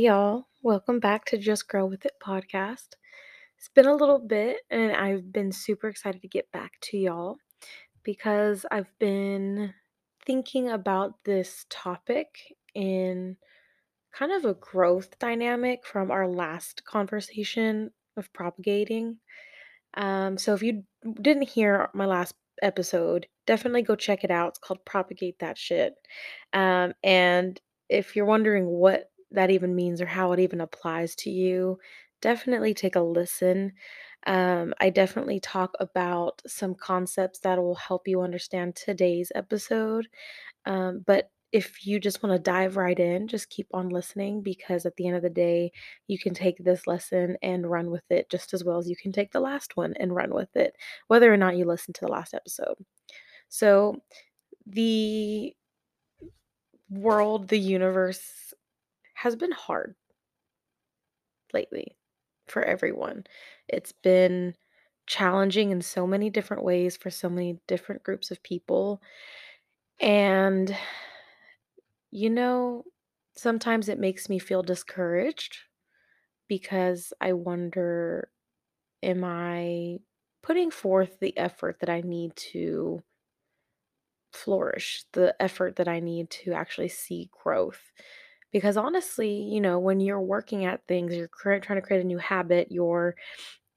y'all. Welcome back to Just Grow With It podcast. It's been a little bit, and I've been super excited to get back to y'all because I've been thinking about this topic in kind of a growth dynamic from our last conversation of propagating. Um, so if you didn't hear my last episode, definitely go check it out. It's called Propagate That Shit. Um, and if you're wondering what that even means or how it even applies to you, definitely take a listen. Um, I definitely talk about some concepts that will help you understand today's episode. Um, but if you just want to dive right in, just keep on listening because at the end of the day, you can take this lesson and run with it just as well as you can take the last one and run with it, whether or not you listen to the last episode. So, the world, the universe has been hard lately for everyone. It's been challenging in so many different ways for so many different groups of people. And, you know, sometimes it makes me feel discouraged because I wonder am I putting forth the effort that I need to flourish, the effort that I need to actually see growth? Because honestly, you know, when you're working at things, you're trying to create a new habit, you're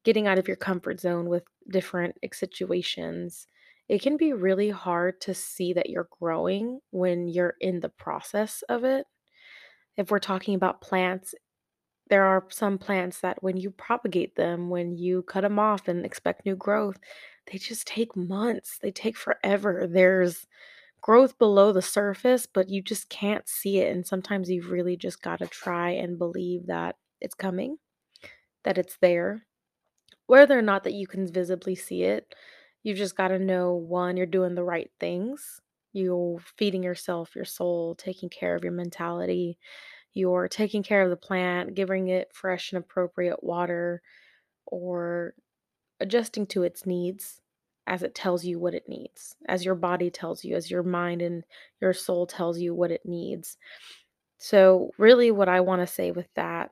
getting out of your comfort zone with different eh, situations, it can be really hard to see that you're growing when you're in the process of it. If we're talking about plants, there are some plants that when you propagate them, when you cut them off and expect new growth, they just take months. They take forever. There's growth below the surface, but you just can't see it. And sometimes you've really just got to try and believe that it's coming, that it's there. Whether or not that you can visibly see it, you've just got to know one, you're doing the right things. You're feeding yourself, your soul, taking care of your mentality. You're taking care of the plant, giving it fresh and appropriate water, or adjusting to its needs as it tells you what it needs, as your body tells you, as your mind and your soul tells you what it needs. So, really, what I want to say with that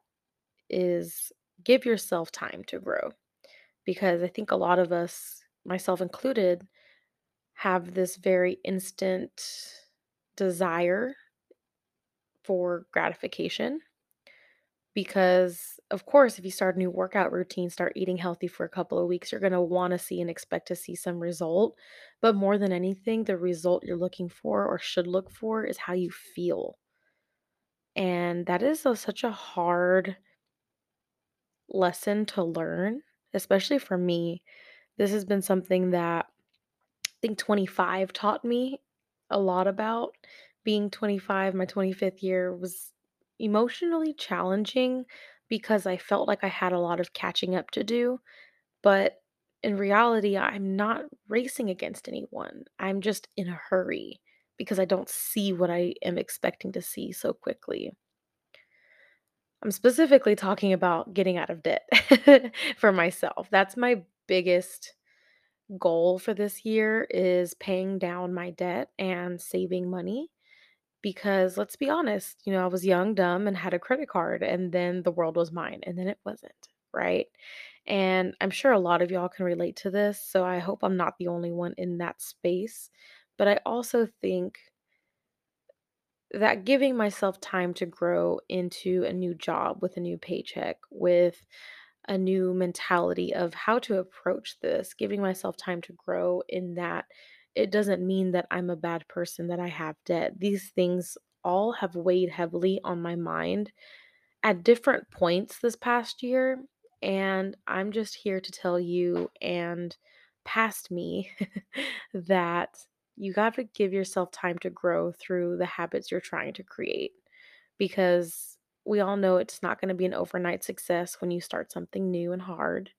is give yourself time to grow because I think a lot of us, myself included, have this very instant desire for gratification because of course if you start a new workout routine start eating healthy for a couple of weeks you're going to want to see and expect to see some result. But more than anything the result you're looking for or should look for is how you feel. And that is a, such a hard lesson to learn especially for me. This has been something that i think 25 taught me a lot about. Being 25 my 25th year was emotionally challenging because I felt like I had a lot of catching up to do. But in reality, I'm not racing against anyone. I'm just in a hurry because I don't see what I am expecting to see so quickly. I'm specifically talking about getting out of debt for myself. That's my biggest goal for this year is paying down my debt and saving money because let's be honest, you know, I was young, dumb, and had a credit card, and then the world was mine, and then it wasn't, right? And I'm sure a lot of y'all can relate to this, so I hope I'm not the only one in that space. But I also think that giving myself time to grow into a new job with a new paycheck, with a new mentality of how to approach this, giving myself time to grow in that it doesn't mean that I'm a bad person, that I have debt. These things all have weighed heavily on my mind at different points this past year. And I'm just here to tell you and past me that you got to give yourself time to grow through the habits you're trying to create because we all know it's not going to be an overnight success when you start something new and hard.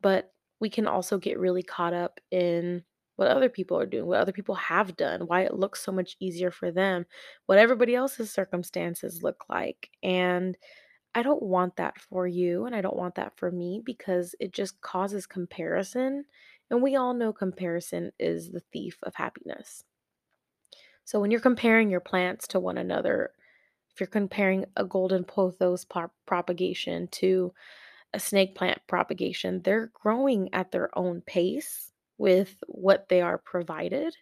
But we can also get really caught up in what other people are doing, what other people have done, why it looks so much easier for them, what everybody else's circumstances look like. And I don't want that for you and I don't want that for me because it just causes comparison. And we all know comparison is the thief of happiness. So when you're comparing your plants to one another, If you're comparing a golden pothos propagation to a snake plant propagation, they're growing at their own pace with what they are provided.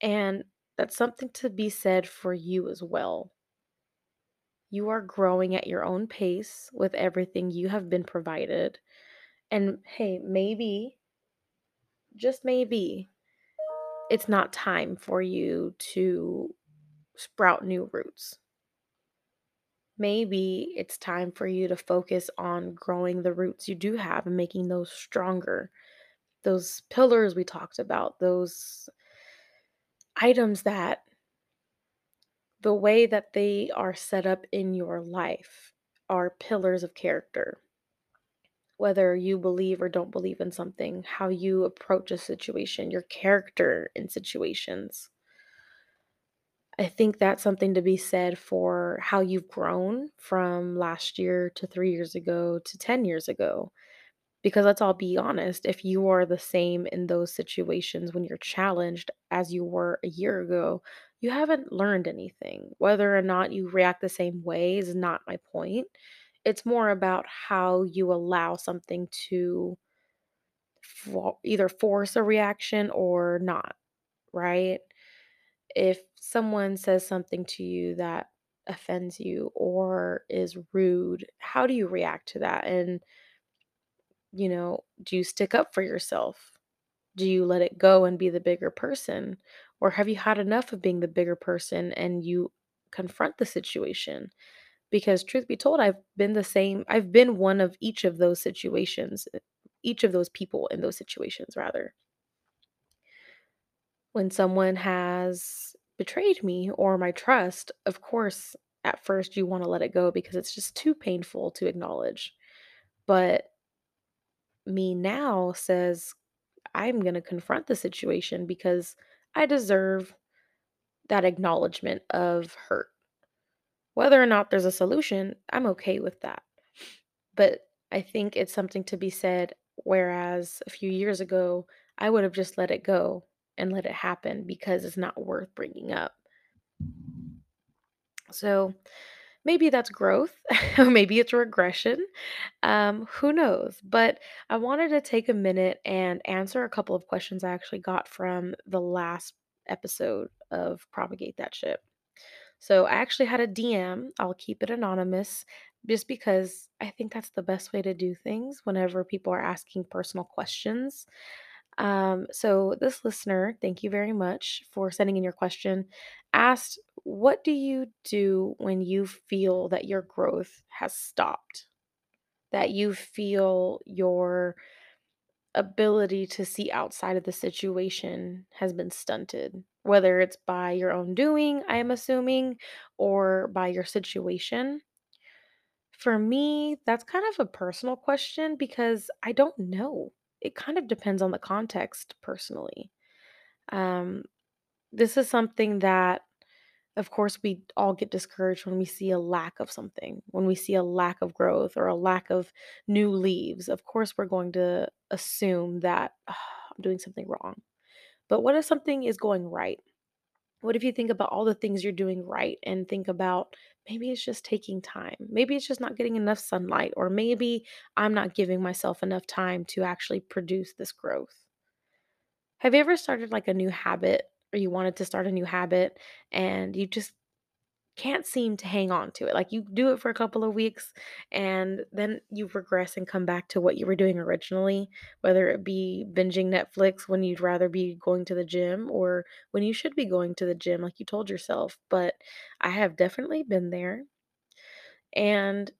And that's something to be said for you as well. You are growing at your own pace with everything you have been provided. And hey, maybe, just maybe, it's not time for you to sprout new roots. Maybe it's time for you to focus on growing the roots you do have and making those stronger. Those pillars we talked about, those items that the way that they are set up in your life are pillars of character. Whether you believe or don't believe in something, how you approach a situation, your character in situations. I think that's something to be said for how you've grown from last year to three years ago to 10 years ago. Because let's all be honest, if you are the same in those situations when you're challenged as you were a year ago, you haven't learned anything. Whether or not you react the same way is not my point. It's more about how you allow something to either force a reaction or not, right? If someone says something to you that offends you or is rude, how do you react to that? And you know, do you stick up for yourself? Do you let it go and be the bigger person? Or have you had enough of being the bigger person and you confront the situation? Because, truth be told, I've been the same, I've been one of each of those situations, uh, each of those people in those situations, rather. When someone has betrayed me or my trust, of course, at first you want to let it go because it's just too painful to acknowledge. But me now says, I'm going to confront the situation because I deserve that acknowledgement of hurt. Whether or not there's a solution, I'm okay with that. But I think it's something to be said. Whereas a few years ago, I would have just let it go and let it happen because it's not worth bringing up. So maybe that's growth, maybe it's regression. Um, who knows? But I wanted to take a minute and answer a couple of questions I actually got from the last episode of Propagate That Shit. So I actually had a DM. I'll keep it anonymous just because I think that's the best way to do things whenever people are asking personal questions. Um, so this listener, thank you very much for sending in your question, asked, What do you do when you feel that your growth has stopped? That you feel your ability to see outside of the situation has been stunted, whether it's by your own doing, I am assuming, or by your situation. For me, that's kind of a personal question because I don't know. It kind of depends on the context personally. Um, this is something that, of course, we all get discouraged when we see a lack of something, when we see a lack of growth or a lack of new leaves. Of course, we're going to assume that "Ah, I'm doing something wrong. But what if something is going right? What if you think about all the things you're doing right and think about maybe it's just taking time? Maybe it's just not getting enough sunlight, or maybe I'm not giving myself enough time to actually produce this growth. Have you ever started like a new habit or you wanted to start a new habit and you just can't seem to hang on to it? Like you do it for a couple of weeks and then you regress and come back to what you were doing originally, whether it be binging Netflix when you'd rather be going to the gym or when you should be going to the gym, like you told yourself. But I have definitely been there. And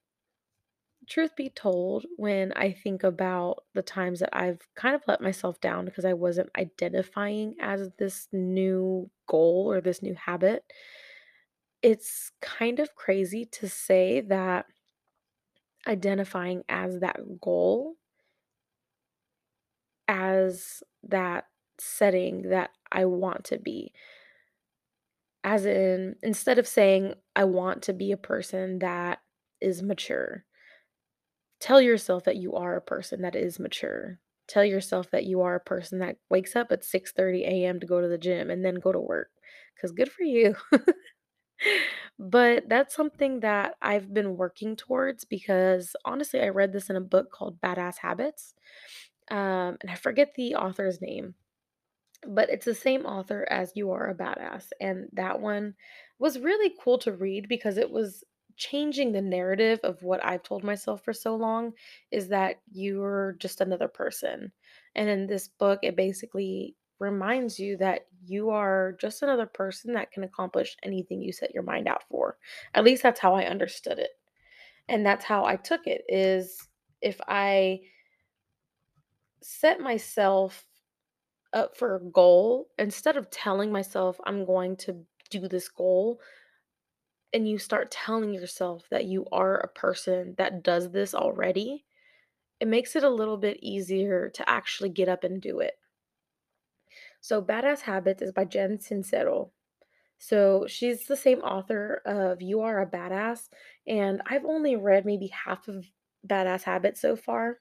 truth be told, when I think about the times that I've kind of let myself down because I wasn't identifying as this new goal or this new habit, it's kind of crazy to say that identifying as that goal, as that setting that I want to be. As in, instead of saying, I want to be a person that is mature, Tell yourself that you are a person that is mature. Tell yourself that you are a person that wakes up at 6:30 AM to go to the gym and then go to work. Cuz good for you. But that's something that I've been working towards because honestly, I read this in a book called Badass Habits. Um, and I forget the author's name, but it's the same author as You Are a Badass. And that one was really cool to read because it was changing the narrative of what I've told myself for so long is that you're just another person. And in this book, it basically reminds you that you are just another person that can accomplish anything you set your mind out for. At least that's how I understood it. And that's how I took it is if I set myself up for a goal, instead of telling myself I'm going to do this goal, and you start telling yourself that you are a person that does this already, it makes it a little bit easier to actually get up and do it. So, Badass Habits is by Jen Sincero. So, she's the same author of You Are a Badass, and I've only read maybe half of Badass Habits so far,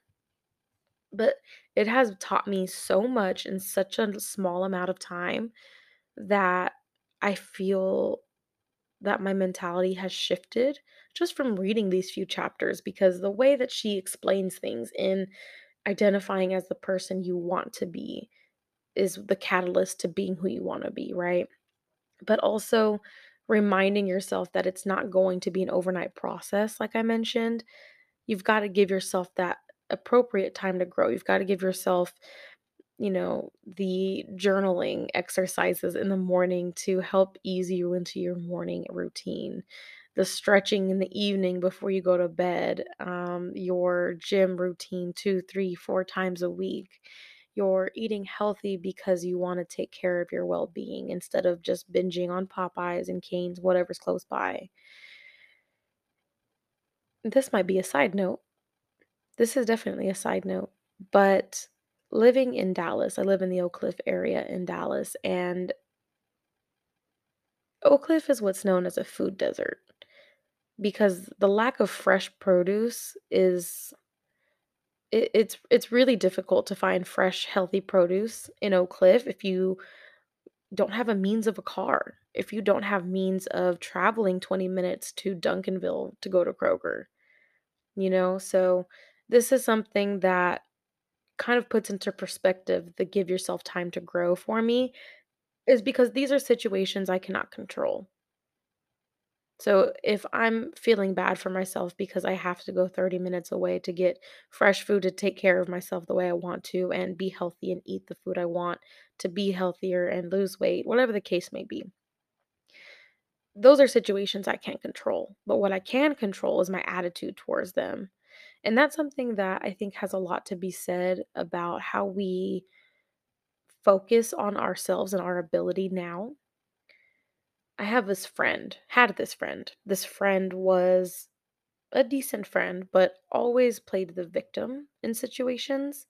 but it has taught me so much in such a small amount of time that I feel that my mentality has shifted just from reading these few chapters because the way that she explains things in identifying as the person you want to be is the catalyst to being who you want to be, right? But also reminding yourself that it's not going to be an overnight process, like I mentioned. You've got to give yourself that appropriate time to grow. You've got to give yourself you know, the journaling exercises in the morning to help ease you into your morning routine, the stretching in the evening before you go to bed, um, your gym routine two, three, four times a week. You're eating healthy because you want to take care of your well being instead of just binging on Popeyes and Cane's, whatever's close by. This might be a side note. This is definitely a side note, but living in Dallas, I live in the Oak Cliff area in Dallas, and Oak Cliff is what's known as a food desert because the lack of fresh produce is it, it's it's really difficult to find fresh healthy produce in Oak Cliff if you don't have a means of a car if you don't have means of traveling 20 minutes to Duncanville to go to Kroger you know so this is something that kind of puts into perspective the give yourself time to grow for me is because these are situations I cannot control. So if I'm feeling bad for myself because I have to go 30 minutes away to get fresh food to take care of myself the way I want to and be healthy and eat the food I want to be healthier and lose weight, whatever the case may be. Those are situations I can't control. But what I can control is my attitude towards them. And that's something that I think has a lot to be said about how we focus on ourselves and our ability now. I have this friend, had this friend. This friend was a decent friend, but always played the victim in situations.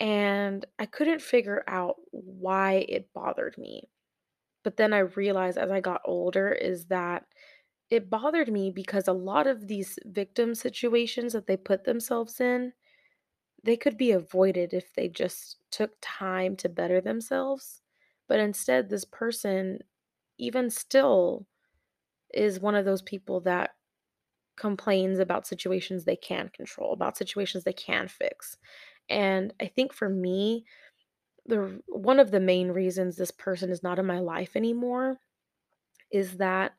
And I couldn't figure out why it bothered me. But then I realized as I got older is that it bothered me because a lot of these victim situations that they put themselves in, they could be avoided if they just took time to better themselves. But instead, this person, even still, is one of those people that complains about situations they can control, about situations they can fix. And I think for me, the one of the main reasons this person is not in my life anymore is that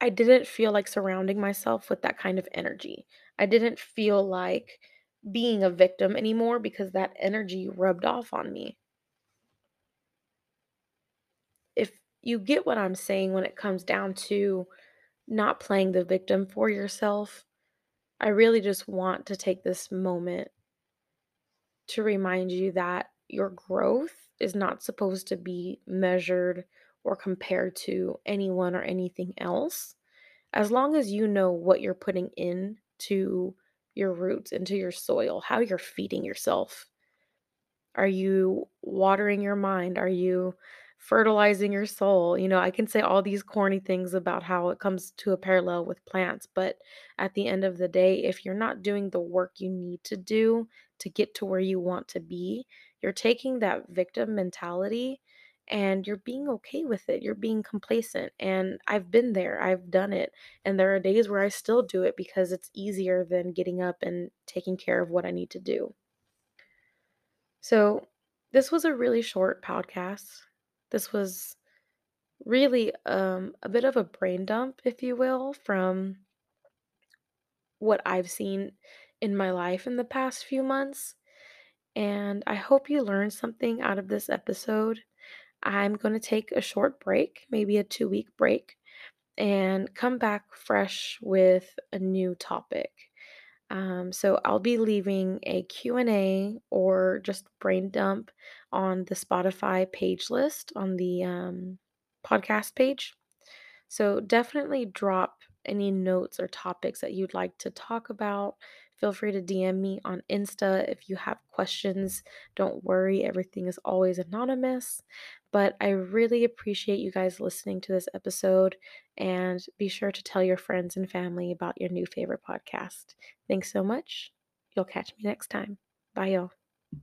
I didn't feel like surrounding myself with that kind of energy. I didn't feel like being a victim anymore because that energy rubbed off on me. If you get what I'm saying when it comes down to not playing the victim for yourself, I really just want to take this moment to remind you that your growth is not supposed to be measured or compared to anyone or anything else. As long as you know what you're putting in to your roots, into your soil, how you're feeding yourself. Are you watering your mind? Are you fertilizing your soul? You know, I can say all these corny things about how it comes to a parallel with plants, but at the end of the day, if you're not doing the work you need to do to get to where you want to be, you're taking that victim mentality and you're being okay with it. You're being complacent. And I've been there, I've done it. And there are days where I still do it because it's easier than getting up and taking care of what I need to do. So, this was a really short podcast. This was really um, a bit of a brain dump, if you will, from what I've seen in my life in the past few months. And I hope you learned something out of this episode. I'm going to take a short break, maybe a two week break, and come back fresh with a new topic. Um, so I'll be leaving a Q&A or just brain dump on the Spotify page list on the um, podcast page. So definitely drop any notes or topics that you'd like to talk about. Feel free to DM me on Insta if you have questions. Don't worry, everything is always anonymous. But I really appreciate you guys listening to this episode and be sure to tell your friends and family about your new favorite podcast. Thanks so much. You'll catch me next time. Bye, y'all.